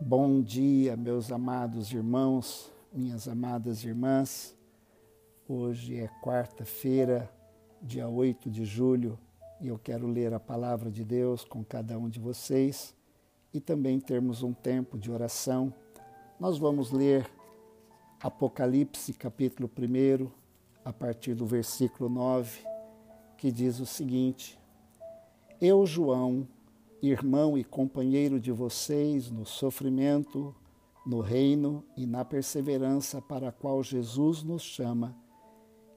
Bom dia, meus amados irmãos, minhas amadas irmãs. Hoje é quarta-feira, dia 8 de julho, e eu quero ler a palavra de Deus com cada um de vocês e também termos um tempo de oração. Nós vamos ler Apocalipse, capítulo 1, a partir do versículo 9, que diz o seguinte: Eu, João, irmão e companheiro de vocês no sofrimento, no reino e na perseverança para a qual Jesus nos chama,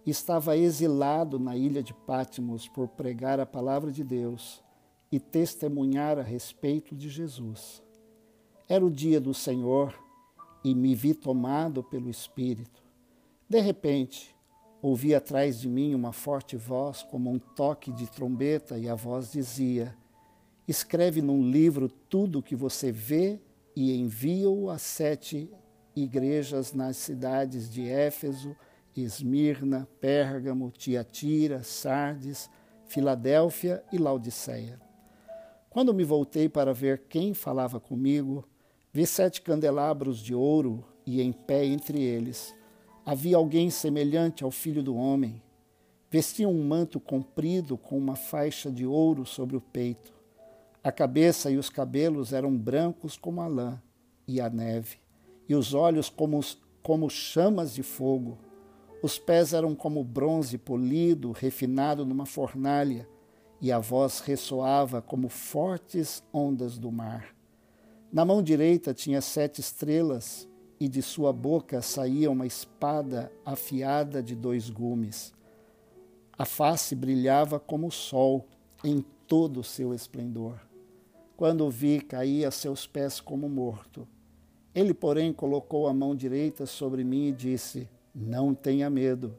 estava exilado na ilha de Pátimos por pregar a palavra de Deus e testemunhar a respeito de Jesus. Era o dia do Senhor e me vi tomado pelo Espírito. De repente, ouvi atrás de mim uma forte voz, como um toque de trombeta, e a voz dizia: Escreve num livro tudo o que você vê e envia-o às sete igrejas nas cidades de Éfeso, Esmirna, Pérgamo, Tiatira, Sardes, Filadélfia e Laodiceia. Quando me voltei para ver quem falava comigo, vi sete candelabros de ouro e em pé entre eles havia alguém semelhante ao filho do homem. Vestia um manto comprido com uma faixa de ouro sobre o peito. A cabeça e os cabelos eram brancos como a lã e a neve, e os olhos como, como chamas de fogo. Os pés eram como bronze polido, refinado numa fornalha, e a voz ressoava como fortes ondas do mar. Na mão direita tinha sete estrelas, e de sua boca saía uma espada afiada de dois gumes. A face brilhava como o sol em todo o seu esplendor. Quando o vi, caí a seus pés como morto. Ele, porém, colocou a mão direita sobre mim e disse: Não tenha medo.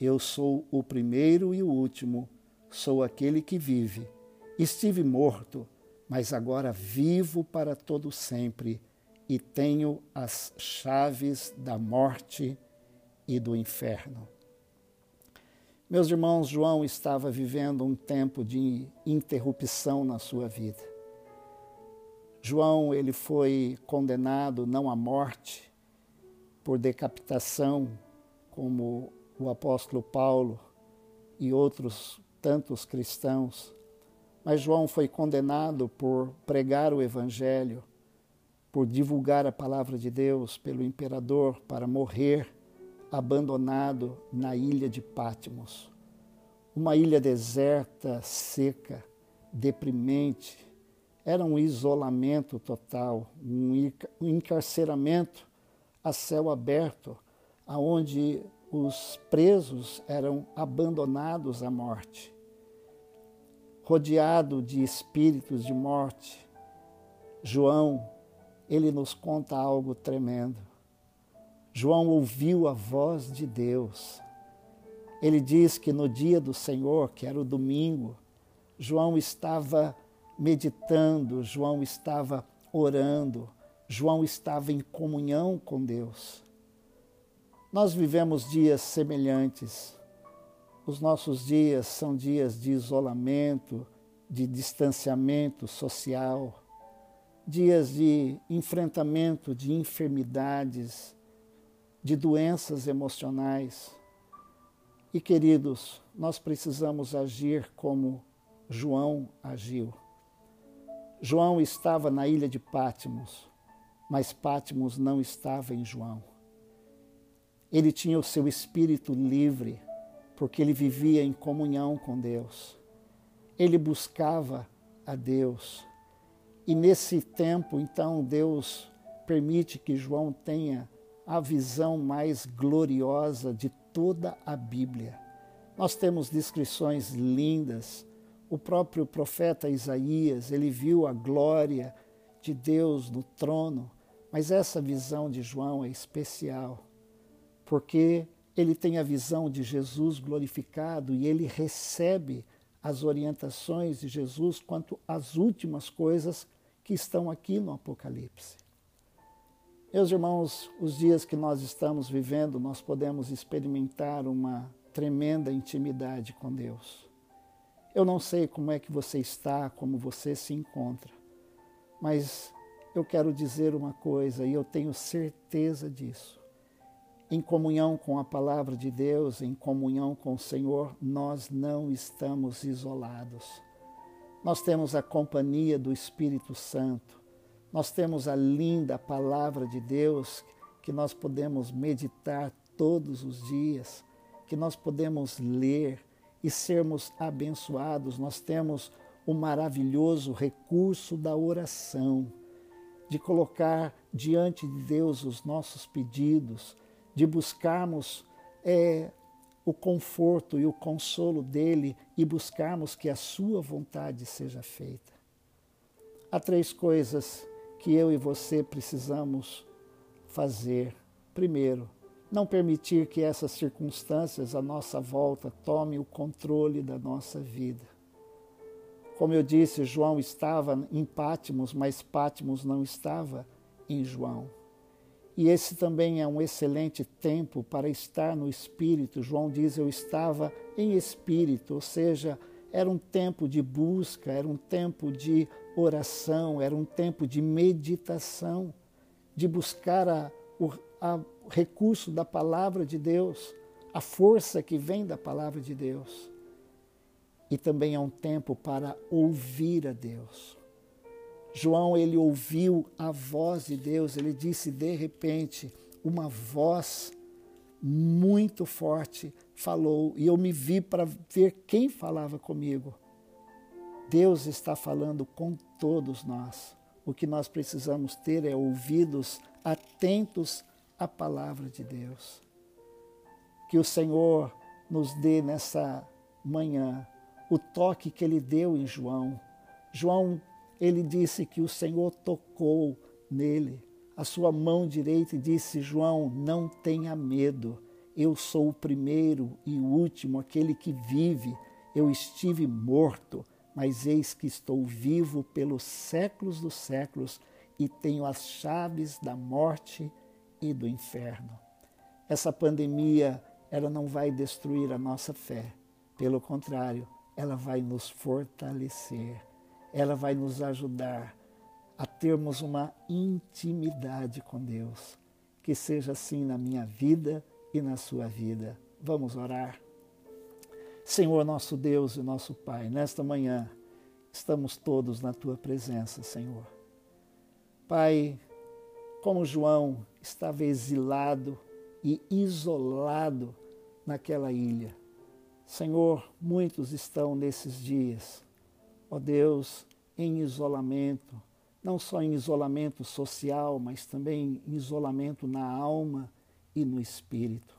Eu sou o primeiro e o último, sou aquele que vive. Estive morto, mas agora vivo para todo sempre e tenho as chaves da morte e do inferno. Meus irmãos, João estava vivendo um tempo de interrupção na sua vida. João ele foi condenado não à morte por decapitação, como o apóstolo Paulo e outros tantos cristãos, mas João foi condenado por pregar o evangelho, por divulgar a palavra de Deus pelo imperador para morrer abandonado na ilha de Patmos. Uma ilha deserta, seca, deprimente, era um isolamento total, um encarceramento a céu aberto, aonde os presos eram abandonados à morte. Rodeado de espíritos de morte, João, ele nos conta algo tremendo. João ouviu a voz de Deus. Ele diz que no dia do Senhor, que era o domingo, João estava meditando, João estava orando, João estava em comunhão com Deus. Nós vivemos dias semelhantes. Os nossos dias são dias de isolamento, de distanciamento social, dias de enfrentamento de enfermidades, de doenças emocionais. E queridos, nós precisamos agir como João agiu. João estava na ilha de Pátimos, mas Pátimos não estava em João. Ele tinha o seu espírito livre, porque ele vivia em comunhão com Deus. Ele buscava a Deus. E nesse tempo, então, Deus permite que João tenha a visão mais gloriosa de toda a Bíblia. Nós temos descrições lindas o próprio profeta Isaías, ele viu a glória de Deus no trono, mas essa visão de João é especial, porque ele tem a visão de Jesus glorificado e ele recebe as orientações de Jesus quanto às últimas coisas que estão aqui no Apocalipse. Meus irmãos, os dias que nós estamos vivendo, nós podemos experimentar uma tremenda intimidade com Deus. Eu não sei como é que você está, como você se encontra, mas eu quero dizer uma coisa e eu tenho certeza disso. Em comunhão com a palavra de Deus, em comunhão com o Senhor, nós não estamos isolados. Nós temos a companhia do Espírito Santo. Nós temos a linda palavra de Deus que nós podemos meditar todos os dias, que nós podemos ler e sermos abençoados. Nós temos o maravilhoso recurso da oração, de colocar diante de Deus os nossos pedidos, de buscarmos é, o conforto e o consolo dele e buscarmos que a sua vontade seja feita. Há três coisas que eu e você precisamos fazer. Primeiro, não permitir que essas circunstâncias à nossa volta tomem o controle da nossa vida. Como eu disse, João estava em Pátimos, mas Pátimos não estava em João. E esse também é um excelente tempo para estar no espírito. João diz: Eu estava em espírito, ou seja, era um tempo de busca, era um tempo de oração, era um tempo de meditação, de buscar a, a recurso da palavra de Deus, a força que vem da palavra de Deus. E também é um tempo para ouvir a Deus. João ele ouviu a voz de Deus, ele disse de repente, uma voz muito forte falou, e eu me vi para ver quem falava comigo. Deus está falando com todos nós. O que nós precisamos ter é ouvidos atentos à palavra de Deus. Que o Senhor nos dê nessa manhã o toque que ele deu em João. João ele disse que o Senhor tocou nele, a sua mão direita, e disse: João, não tenha medo, eu sou o primeiro e o último, aquele que vive. Eu estive morto, mas eis que estou vivo pelos séculos dos séculos e tenho as chaves da morte e do inferno. Essa pandemia, ela não vai destruir a nossa fé, pelo contrário, ela vai nos fortalecer ela vai nos ajudar a termos uma intimidade com Deus. Que seja assim na minha vida e na sua vida. Vamos orar. Senhor, nosso Deus e nosso Pai, nesta manhã estamos todos na tua presença, Senhor. Pai, como João estava exilado e isolado naquela ilha. Senhor, muitos estão nesses dias ó Deus, em isolamento, não só em isolamento social, mas também em isolamento na alma e no espírito.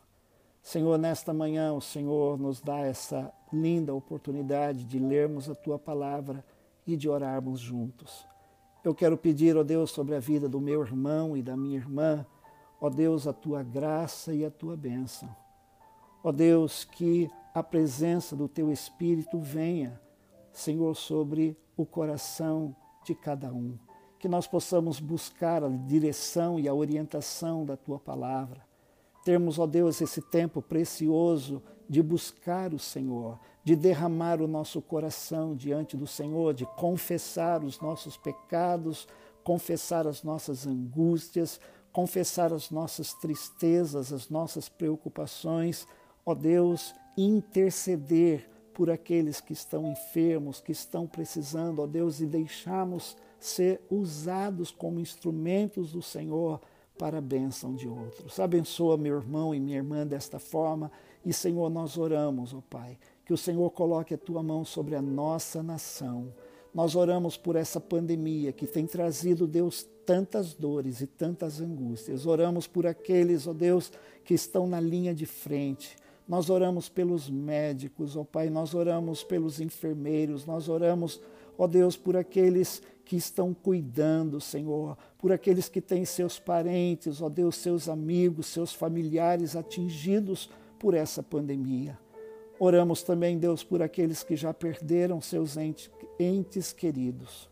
Senhor, nesta manhã o Senhor nos dá essa linda oportunidade de lermos a tua palavra e de orarmos juntos. Eu quero pedir, ó Deus, sobre a vida do meu irmão e da minha irmã, ó Deus, a tua graça e a tua bênção. Ó Deus, que a presença do teu Espírito venha Senhor, sobre o coração de cada um. Que nós possamos buscar a direção e a orientação da tua palavra. Termos, ó Deus, esse tempo precioso de buscar o Senhor, de derramar o nosso coração diante do Senhor, de confessar os nossos pecados, confessar as nossas angústias, confessar as nossas tristezas, as nossas preocupações, ó Deus, interceder por aqueles que estão enfermos, que estão precisando, ó Deus, e deixamos ser usados como instrumentos do Senhor para a bênção de outros. Abençoa meu irmão e minha irmã desta forma e, Senhor, nós oramos, ó Pai, que o Senhor coloque a tua mão sobre a nossa nação. Nós oramos por essa pandemia que tem trazido, Deus, tantas dores e tantas angústias. Oramos por aqueles, ó Deus, que estão na linha de frente nós oramos pelos médicos, ó Pai, nós oramos pelos enfermeiros, nós oramos, ó Deus, por aqueles que estão cuidando, Senhor, por aqueles que têm seus parentes, ó Deus, seus amigos, seus familiares atingidos por essa pandemia. Oramos também, Deus, por aqueles que já perderam seus entes queridos.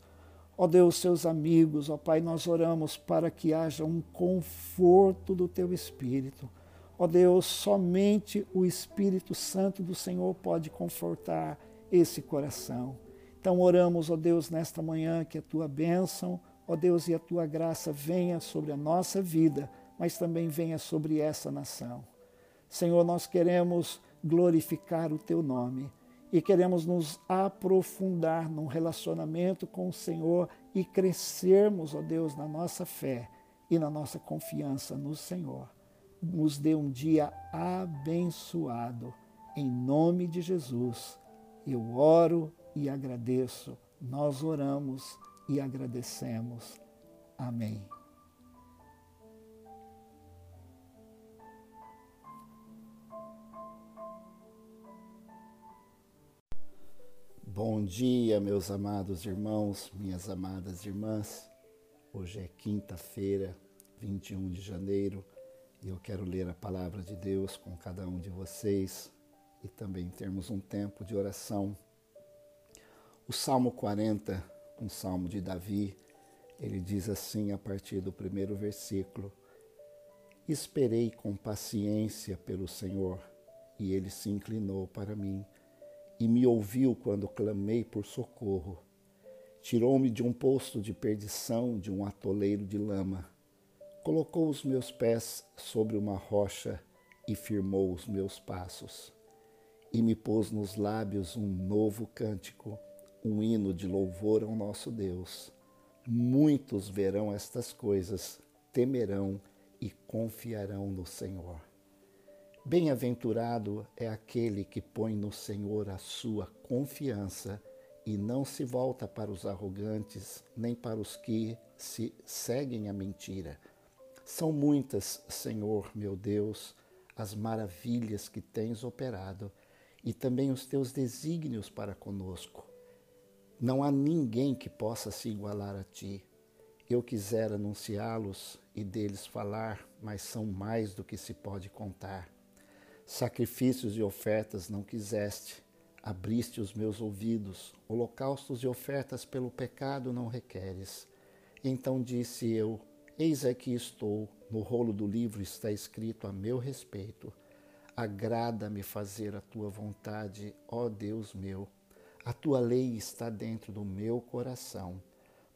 Ó Deus, seus amigos, ó Pai, nós oramos para que haja um conforto do teu espírito Ó Deus, somente o Espírito Santo do Senhor pode confortar esse coração. Então oramos, ó Deus, nesta manhã que a tua bênção, Ó Deus, e a tua graça venha sobre a nossa vida, mas também venha sobre essa nação. Senhor, nós queremos glorificar o teu nome e queremos nos aprofundar num relacionamento com o Senhor e crescermos, ó Deus, na nossa fé e na nossa confiança no Senhor. Nos dê um dia abençoado. Em nome de Jesus, eu oro e agradeço. Nós oramos e agradecemos. Amém. Bom dia, meus amados irmãos, minhas amadas irmãs. Hoje é quinta-feira, 21 de janeiro, e eu quero ler a palavra de Deus com cada um de vocês e também termos um tempo de oração. O Salmo 40, um salmo de Davi, ele diz assim a partir do primeiro versículo: Esperei com paciência pelo Senhor, e ele se inclinou para mim e me ouviu quando clamei por socorro. Tirou-me de um posto de perdição, de um atoleiro de lama. Colocou os meus pés sobre uma rocha e firmou os meus passos. E me pôs nos lábios um novo cântico, um hino de louvor ao nosso Deus. Muitos verão estas coisas, temerão e confiarão no Senhor. Bem-aventurado é aquele que põe no Senhor a sua confiança e não se volta para os arrogantes, nem para os que se seguem a mentira. São muitas, Senhor meu Deus, as maravilhas que tens operado e também os teus desígnios para conosco. Não há ninguém que possa se igualar a ti. Eu quisera anunciá-los e deles falar, mas são mais do que se pode contar. Sacrifícios e ofertas não quiseste, abriste os meus ouvidos, holocaustos e ofertas pelo pecado não requeres. Então disse eu: Eis aqui estou, no rolo do livro está escrito a meu respeito. Agrada-me fazer a tua vontade, ó Deus meu. A tua lei está dentro do meu coração.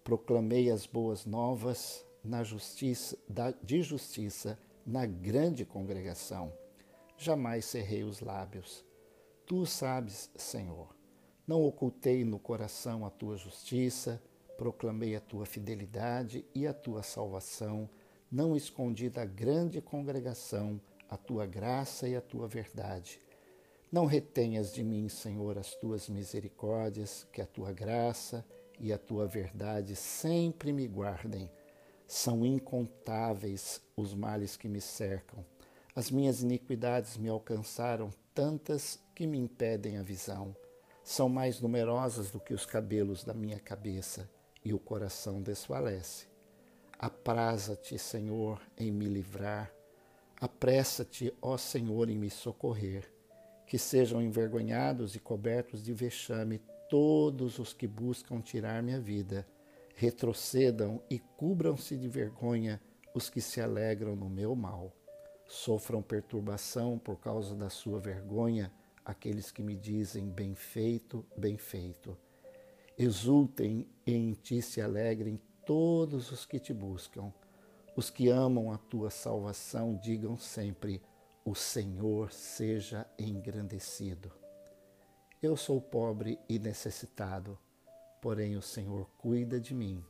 Proclamei as boas novas na justiça, de justiça na grande congregação jamais cerrei os lábios. Tu sabes, Senhor. Não ocultei no coração a tua justiça, proclamei a tua fidelidade e a tua salvação, não escondi da grande congregação a tua graça e a tua verdade. Não retenhas de mim, Senhor, as tuas misericórdias, que a tua graça e a tua verdade sempre me guardem. São incontáveis os males que me cercam as minhas iniquidades me alcançaram, tantas que me impedem a visão. São mais numerosas do que os cabelos da minha cabeça, e o coração desfalece. Apraza-te, Senhor, em me livrar. Apressa-te, ó Senhor, em me socorrer. Que sejam envergonhados e cobertos de vexame todos os que buscam tirar minha vida. Retrocedam e cubram-se de vergonha os que se alegram no meu mal sofram perturbação por causa da sua vergonha aqueles que me dizem bem feito, bem feito. Exultem e em ti se alegrem todos os que te buscam. Os que amam a tua salvação digam sempre: O Senhor seja engrandecido. Eu sou pobre e necessitado, porém o Senhor cuida de mim.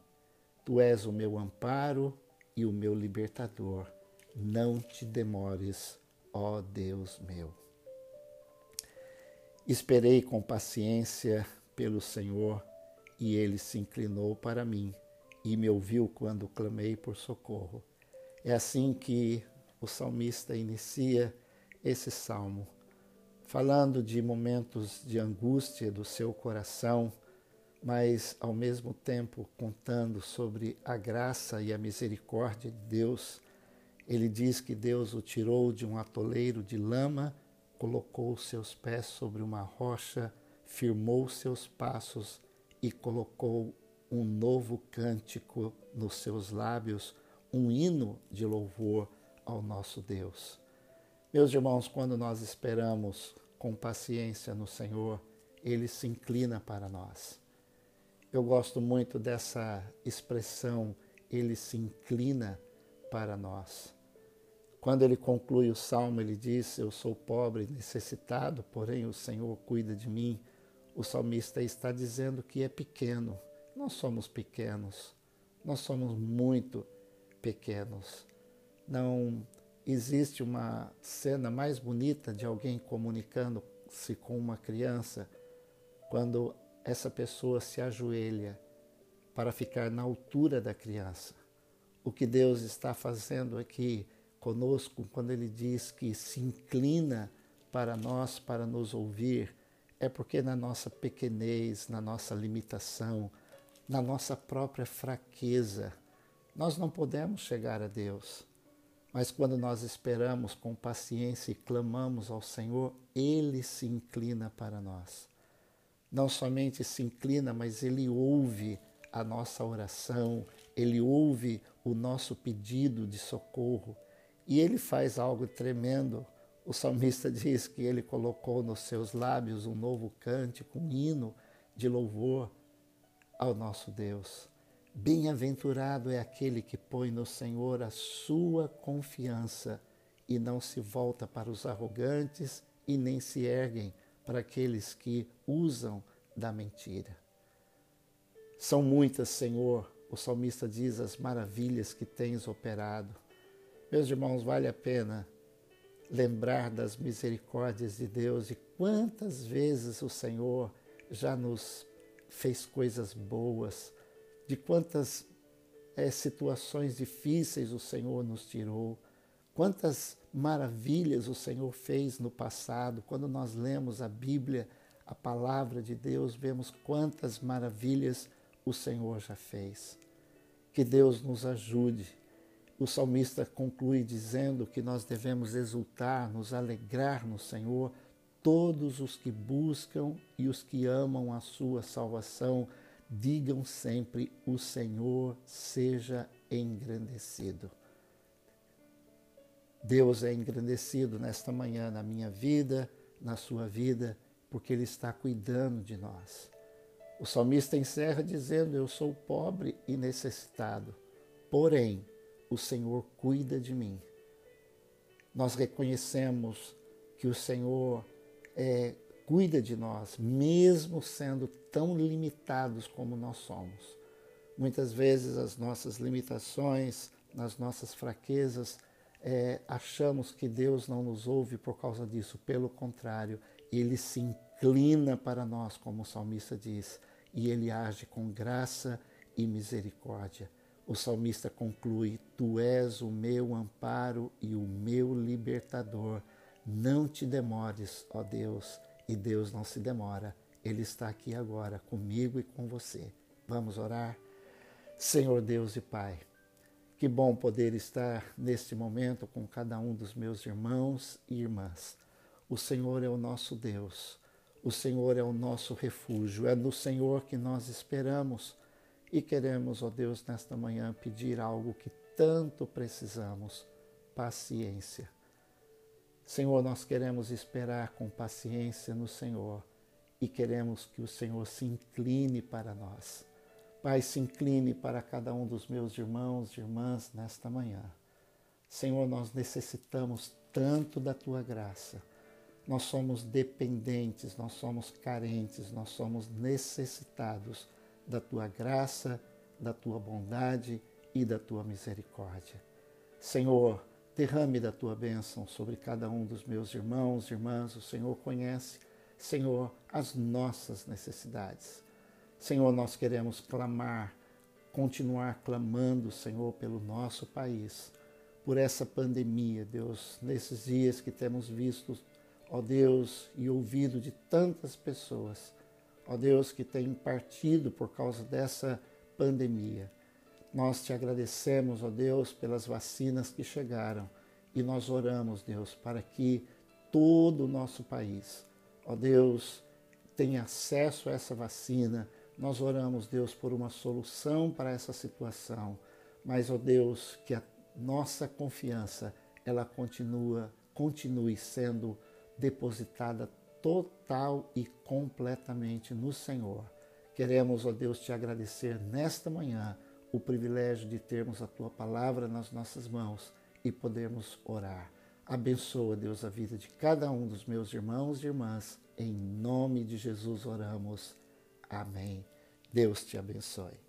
Tu és o meu amparo e o meu libertador não te demores, ó Deus meu. Esperei com paciência pelo Senhor, e ele se inclinou para mim e me ouviu quando clamei por socorro. É assim que o salmista inicia esse salmo, falando de momentos de angústia do seu coração, mas ao mesmo tempo contando sobre a graça e a misericórdia de Deus ele diz que Deus o tirou de um atoleiro de lama, colocou seus pés sobre uma rocha, firmou seus passos e colocou um novo cântico nos seus lábios, um hino de louvor ao nosso Deus. Meus irmãos, quando nós esperamos com paciência no Senhor, ele se inclina para nós. Eu gosto muito dessa expressão, ele se inclina para nós. Quando ele conclui o salmo, ele diz: Eu sou pobre necessitado, porém o Senhor cuida de mim. O salmista está dizendo que é pequeno. Nós somos pequenos, nós somos muito pequenos. Não existe uma cena mais bonita de alguém comunicando-se com uma criança quando essa pessoa se ajoelha para ficar na altura da criança. O que Deus está fazendo aqui conosco, quando Ele diz que se inclina para nós, para nos ouvir, é porque na nossa pequenez, na nossa limitação, na nossa própria fraqueza, nós não podemos chegar a Deus. Mas quando nós esperamos com paciência e clamamos ao Senhor, Ele se inclina para nós não somente se inclina, mas ele ouve a nossa oração, ele ouve o nosso pedido de socorro e ele faz algo tremendo. O salmista diz que ele colocou nos seus lábios um novo cântico, um hino de louvor ao nosso Deus. Bem-aventurado é aquele que põe no Senhor a sua confiança e não se volta para os arrogantes e nem se erguem para aqueles que usam da mentira. São muitas, Senhor, o salmista diz, as maravilhas que tens operado. Meus irmãos, vale a pena lembrar das misericórdias de Deus e quantas vezes o Senhor já nos fez coisas boas, de quantas é, situações difíceis o Senhor nos tirou, quantas maravilhas o Senhor fez no passado. Quando nós lemos a Bíblia, a palavra de Deus, vemos quantas maravilhas o Senhor já fez. Que Deus nos ajude. O salmista conclui dizendo que nós devemos exultar, nos alegrar no Senhor, todos os que buscam e os que amam a sua salvação, digam sempre: O Senhor seja engrandecido. Deus é engrandecido nesta manhã na minha vida, na sua vida, porque Ele está cuidando de nós. O salmista encerra dizendo: Eu sou pobre e necessitado, porém o Senhor cuida de mim. Nós reconhecemos que o Senhor é, cuida de nós, mesmo sendo tão limitados como nós somos. Muitas vezes as nossas limitações, nas nossas fraquezas, é, achamos que Deus não nos ouve por causa disso. Pelo contrário, Ele se inclina para nós, como o salmista diz, e Ele age com graça e misericórdia. O salmista conclui: Tu és o meu amparo e o meu libertador. Não te demores, ó Deus. E Deus não se demora. Ele está aqui agora comigo e com você. Vamos orar? Senhor Deus e Pai, que bom poder estar neste momento com cada um dos meus irmãos e irmãs. O Senhor é o nosso Deus, o Senhor é o nosso refúgio, é no Senhor que nós esperamos e queremos, ó Deus, nesta manhã pedir algo que tanto precisamos: paciência. Senhor, nós queremos esperar com paciência no Senhor e queremos que o Senhor se incline para nós. Pai, se incline para cada um dos meus irmãos e irmãs nesta manhã. Senhor, nós necessitamos tanto da tua graça. Nós somos dependentes, nós somos carentes, nós somos necessitados da tua graça, da tua bondade e da tua misericórdia. Senhor, derrame da tua bênção sobre cada um dos meus irmãos e irmãs. O Senhor conhece, Senhor, as nossas necessidades. Senhor, nós queremos clamar, continuar clamando, Senhor, pelo nosso país, por essa pandemia, Deus, nesses dias que temos visto, ó Deus, e ouvido de tantas pessoas, ó Deus, que têm partido por causa dessa pandemia. Nós te agradecemos, ó Deus, pelas vacinas que chegaram. E nós oramos, Deus, para que todo o nosso país, ó Deus, tenha acesso a essa vacina. Nós oramos, Deus, por uma solução para essa situação, mas, ó Deus, que a nossa confiança ela continua, continue sendo depositada total e completamente no Senhor. Queremos, ó Deus, te agradecer nesta manhã o privilégio de termos a tua palavra nas nossas mãos e podermos orar. Abençoa, Deus, a vida de cada um dos meus irmãos e irmãs. Em nome de Jesus oramos. Amém. Deus te abençoe.